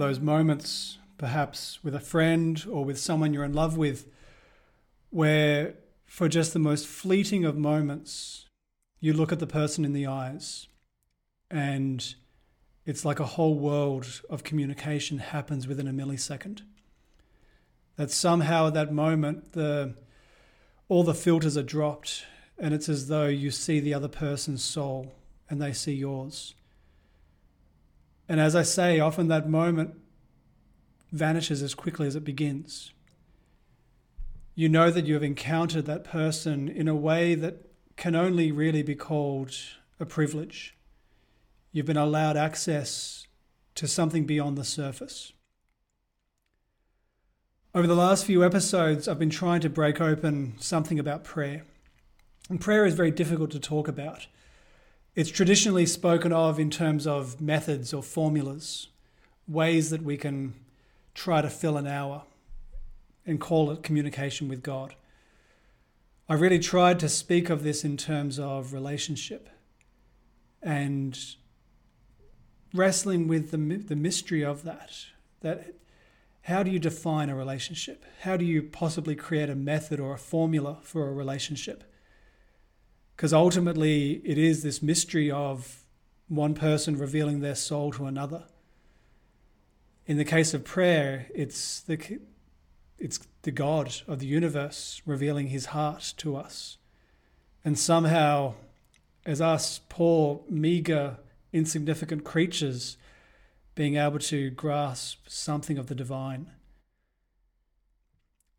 those moments, perhaps with a friend or with someone you're in love with, where for just the most fleeting of moments, you look at the person in the eyes and it's like a whole world of communication happens within a millisecond. That somehow at that moment, the all the filters are dropped, and it's as though you see the other person's soul and they see yours. And as I say, often that moment vanishes as quickly as it begins. You know that you have encountered that person in a way that can only really be called a privilege. You've been allowed access to something beyond the surface. Over the last few episodes, I've been trying to break open something about prayer. And prayer is very difficult to talk about. It's traditionally spoken of in terms of methods or formulas, ways that we can try to fill an hour and call it communication with God. I really tried to speak of this in terms of relationship and wrestling with the, the mystery of that. That how do you define a relationship? How do you possibly create a method or a formula for a relationship? Because ultimately, it is this mystery of one person revealing their soul to another. In the case of prayer, it's the, it's the God of the universe revealing his heart to us. And somehow, as us poor, meager, insignificant creatures, being able to grasp something of the divine.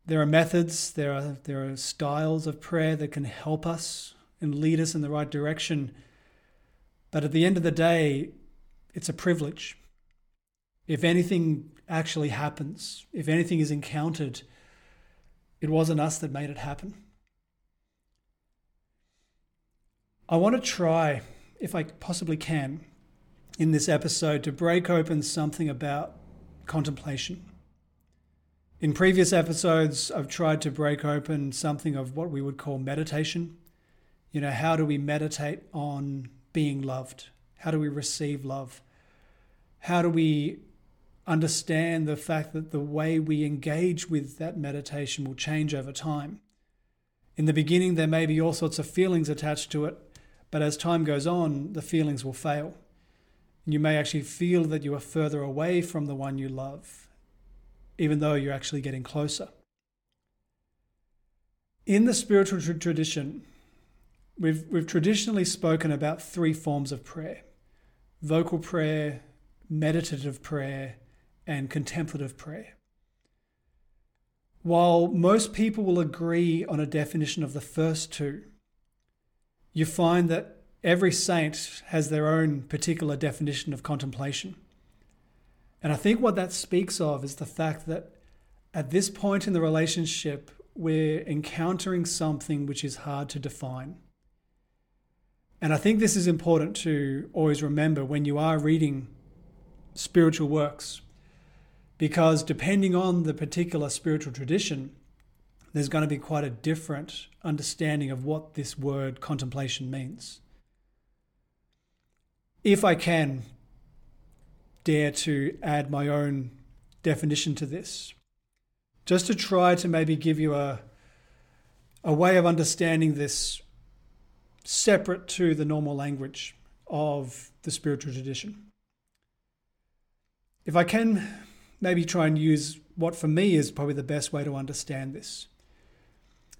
There are methods, there are, there are styles of prayer that can help us and lead us in the right direction. But at the end of the day, it's a privilege. If anything actually happens, if anything is encountered, it wasn't us that made it happen. I want to try, if I possibly can, in this episode to break open something about contemplation. In previous episodes, I've tried to break open something of what we would call meditation. You know, how do we meditate on being loved? How do we receive love? How do we understand the fact that the way we engage with that meditation will change over time? In the beginning, there may be all sorts of feelings attached to it, but as time goes on, the feelings will fail. You may actually feel that you are further away from the one you love, even though you're actually getting closer. In the spiritual tradition, we've, we've traditionally spoken about three forms of prayer vocal prayer, meditative prayer, and contemplative prayer. While most people will agree on a definition of the first two, you find that every saint has their own particular definition of contemplation. And I think what that speaks of is the fact that at this point in the relationship, we're encountering something which is hard to define. And I think this is important to always remember when you are reading spiritual works, because depending on the particular spiritual tradition, there's going to be quite a different understanding of what this word contemplation means. If I can dare to add my own definition to this, just to try to maybe give you a, a way of understanding this separate to the normal language of the spiritual tradition. If I can maybe try and use what for me is probably the best way to understand this.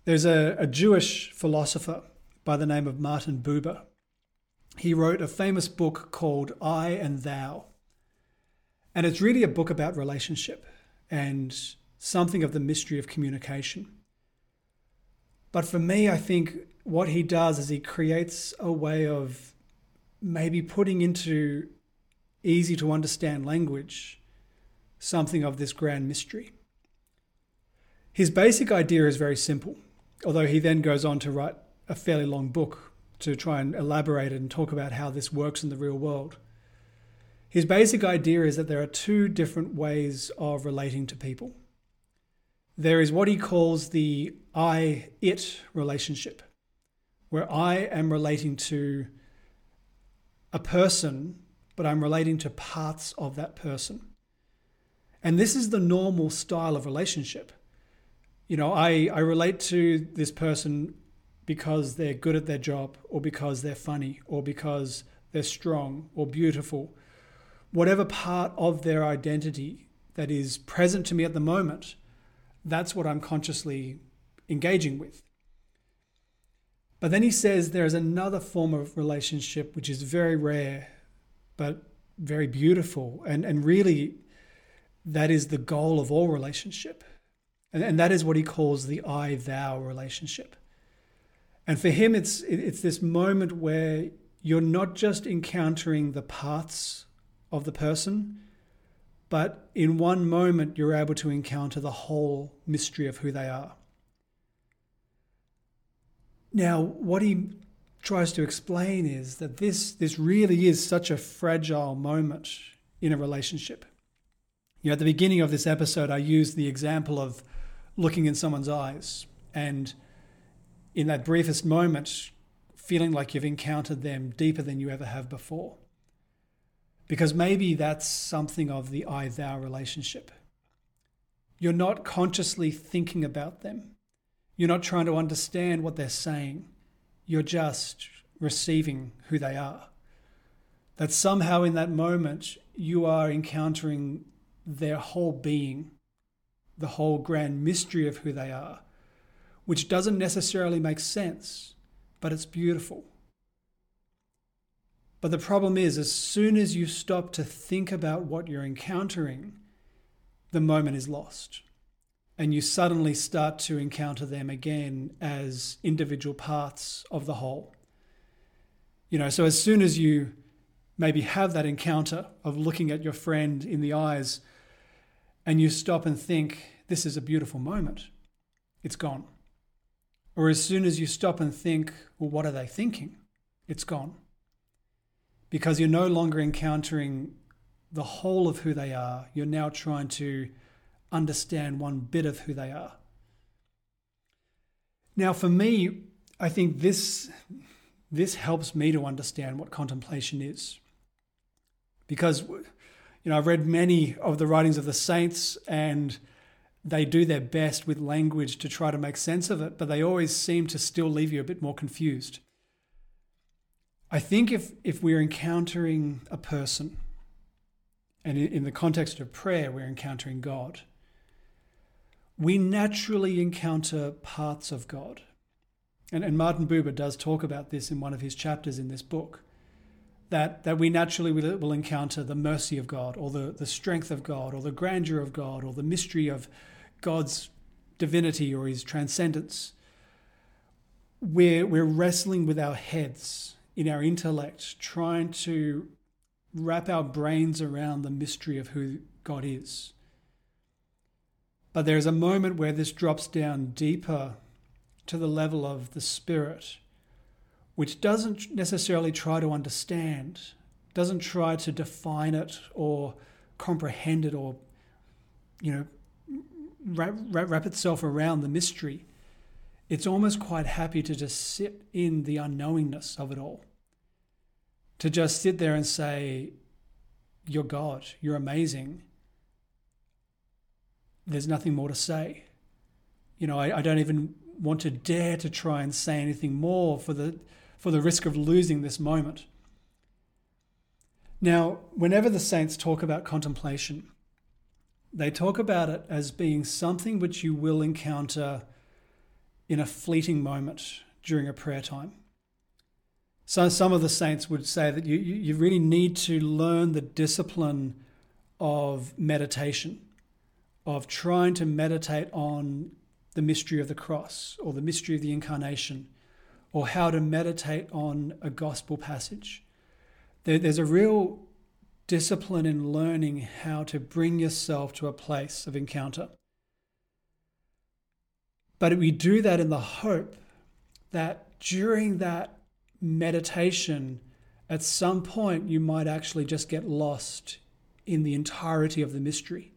There's a, a Jewish philosopher by the name of Martin Buber he wrote a famous book called I and Thou. And it's really a book about relationship and something of the mystery of communication. But for me, I think what he does is he creates a way of maybe putting into easy to understand language something of this grand mystery. His basic idea is very simple, although he then goes on to write a fairly long book to try and elaborate and talk about how this works in the real world. His basic idea is that there are two different ways of relating to people. There is what he calls the I it relationship, where I am relating to a person but I'm relating to parts of that person. And this is the normal style of relationship. You know, I, I relate to this person because they're good at their job, or because they're funny, or because they're strong or beautiful. Whatever part of their identity that is present to me at the moment, that's what I'm consciously engaging with. But then he says there is another form of relationship which is very rare, but very beautiful. And, and really, that is the goal of all relationship. And, and that is what he calls the I thou relationship. And for him, it's, it's this moment where you're not just encountering the paths of the person, but in one moment, you're able to encounter the whole mystery of who they are. Now, what he tries to explain is that this, this really is such a fragile moment in a relationship. You know, at the beginning of this episode, I used the example of looking in someone's eyes and in that briefest moment, feeling like you've encountered them deeper than you ever have before. Because maybe that's something of the I thou relationship. You're not consciously thinking about them, you're not trying to understand what they're saying, you're just receiving who they are. That somehow in that moment, you are encountering their whole being, the whole grand mystery of who they are which doesn't necessarily make sense, but it's beautiful. But the problem is, as soon as you stop to think about what you're encountering, the moment is lost. And you suddenly start to encounter them again as individual parts of the whole. You know, so as soon as you maybe have that encounter of looking at your friend in the eyes and you stop and think, this is a beautiful moment, it's gone. Or as soon as you stop and think, well, what are they thinking? It's gone. Because you're no longer encountering the whole of who they are. You're now trying to understand one bit of who they are. Now, for me, I think this, this helps me to understand what contemplation is. Because, you know, I've read many of the writings of the saints and they do their best with language to try to make sense of it, but they always seem to still leave you a bit more confused. I think if, if we're encountering a person, and in the context of prayer, we're encountering God, we naturally encounter parts of God. And, and Martin Buber does talk about this in one of his chapters in this book that, that we naturally will, will encounter the mercy of God, or the, the strength of God, or the grandeur of God, or the mystery of God's divinity or his transcendence. We're, we're wrestling with our heads in our intellect, trying to wrap our brains around the mystery of who God is. But there's a moment where this drops down deeper to the level of the spirit, which doesn't necessarily try to understand, doesn't try to define it or comprehend it or, you know, wrap, wrap itself around the mystery, it's almost quite happy to just sit in the unknowingness of it all. To just sit there and say, You're God, you're amazing. There's nothing more to say. You know, I, I don't even want to dare to try and say anything more for the, for the risk of losing this moment. Now, whenever the saints talk about contemplation, they talk about it as being something which you will encounter in a fleeting moment during a prayer time. So, some of the saints would say that you, you really need to learn the discipline of meditation, of trying to meditate on the mystery of the cross or the mystery of the incarnation, or how to meditate on a gospel passage. There, there's a real discipline in learning how to bring yourself to a place of encounter. But we do that in the hope that during that meditation, at some point, you might actually just get lost in the entirety of the mystery.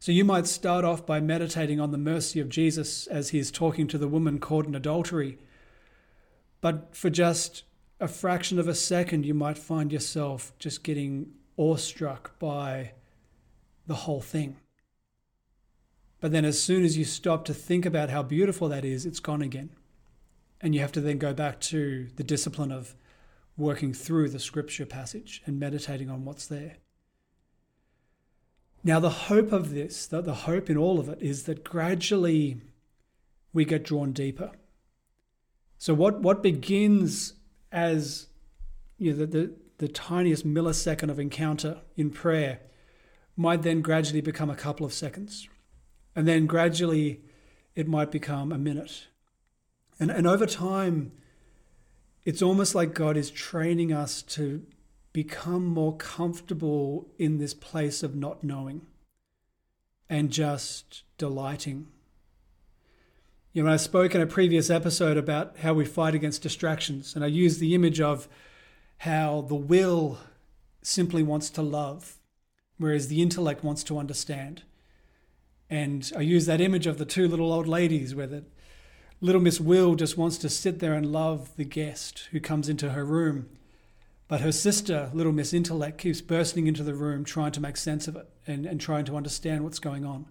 So you might start off by meditating on the mercy of Jesus as he is talking to the woman caught in adultery. But for just a fraction of a second, you might find yourself just getting awestruck by the whole thing. But then, as soon as you stop to think about how beautiful that is, it's gone again. And you have to then go back to the discipline of working through the scripture passage and meditating on what's there. Now, the hope of this, the, the hope in all of it, is that gradually we get drawn deeper. So, what, what begins as you know, the, the, the tiniest millisecond of encounter in prayer might then gradually become a couple of seconds. And then gradually it might become a minute. And, and over time, it's almost like God is training us to become more comfortable in this place of not knowing and just delighting. You know, I spoke in a previous episode about how we fight against distractions, and I used the image of how the will simply wants to love, whereas the intellect wants to understand. And I use that image of the two little old ladies where the little Miss Will just wants to sit there and love the guest who comes into her room. But her sister, little Miss Intellect, keeps bursting into the room trying to make sense of it and, and trying to understand what's going on.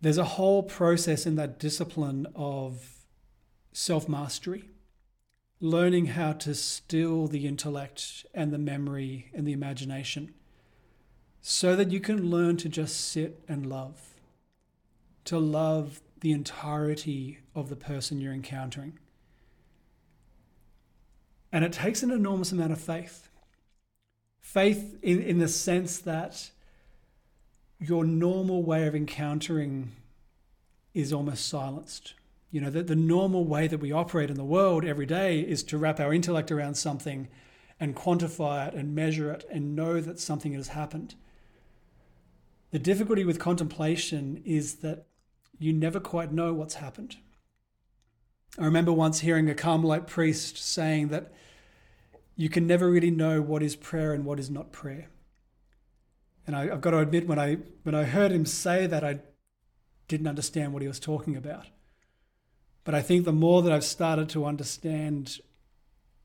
There's a whole process in that discipline of self mastery, learning how to still the intellect and the memory and the imagination so that you can learn to just sit and love, to love the entirety of the person you're encountering. And it takes an enormous amount of faith. Faith in, in the sense that your normal way of encountering is almost silenced. You know, that the normal way that we operate in the world every day is to wrap our intellect around something and quantify it and measure it and know that something has happened. The difficulty with contemplation is that you never quite know what's happened. I remember once hearing a Carmelite priest saying that you can never really know what is prayer and what is not prayer. And I, have got to admit, when I when I heard him say that, I didn't understand what he was talking about. But I think the more that I've started to understand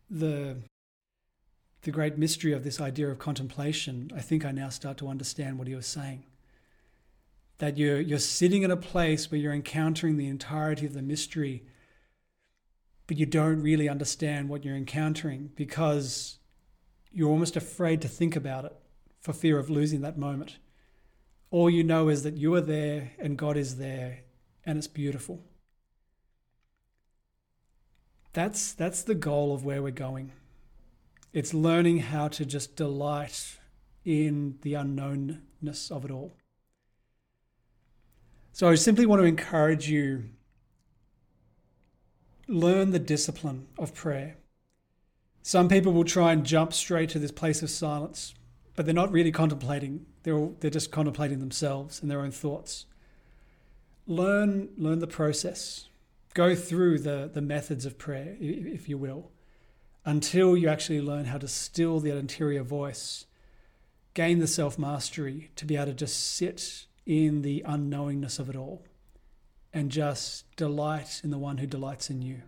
the the great mystery of this idea of contemplation, I think I now start to understand what he was saying that you're, you're sitting in a place where you're encountering the entirety of the mystery, but you don't really understand what you're encountering because you're almost afraid to think about it for fear of losing that moment. All you know is that you are there and God is there and it's beautiful. That's, that's the goal of where we're going. It's learning how to just delight in the unknownness of it all. So I simply want to encourage you learn the discipline of prayer. Some people will try and jump straight to this place of silence, but they're not really contemplating. They're, all, they're just contemplating themselves and their own thoughts. Learn, learn the process. Go through the, the methods of prayer, if you will, until you actually learn how to still that interior voice, gain the self mastery to be able to just sit in the unknowingness of it all and just delight in the one who delights in you.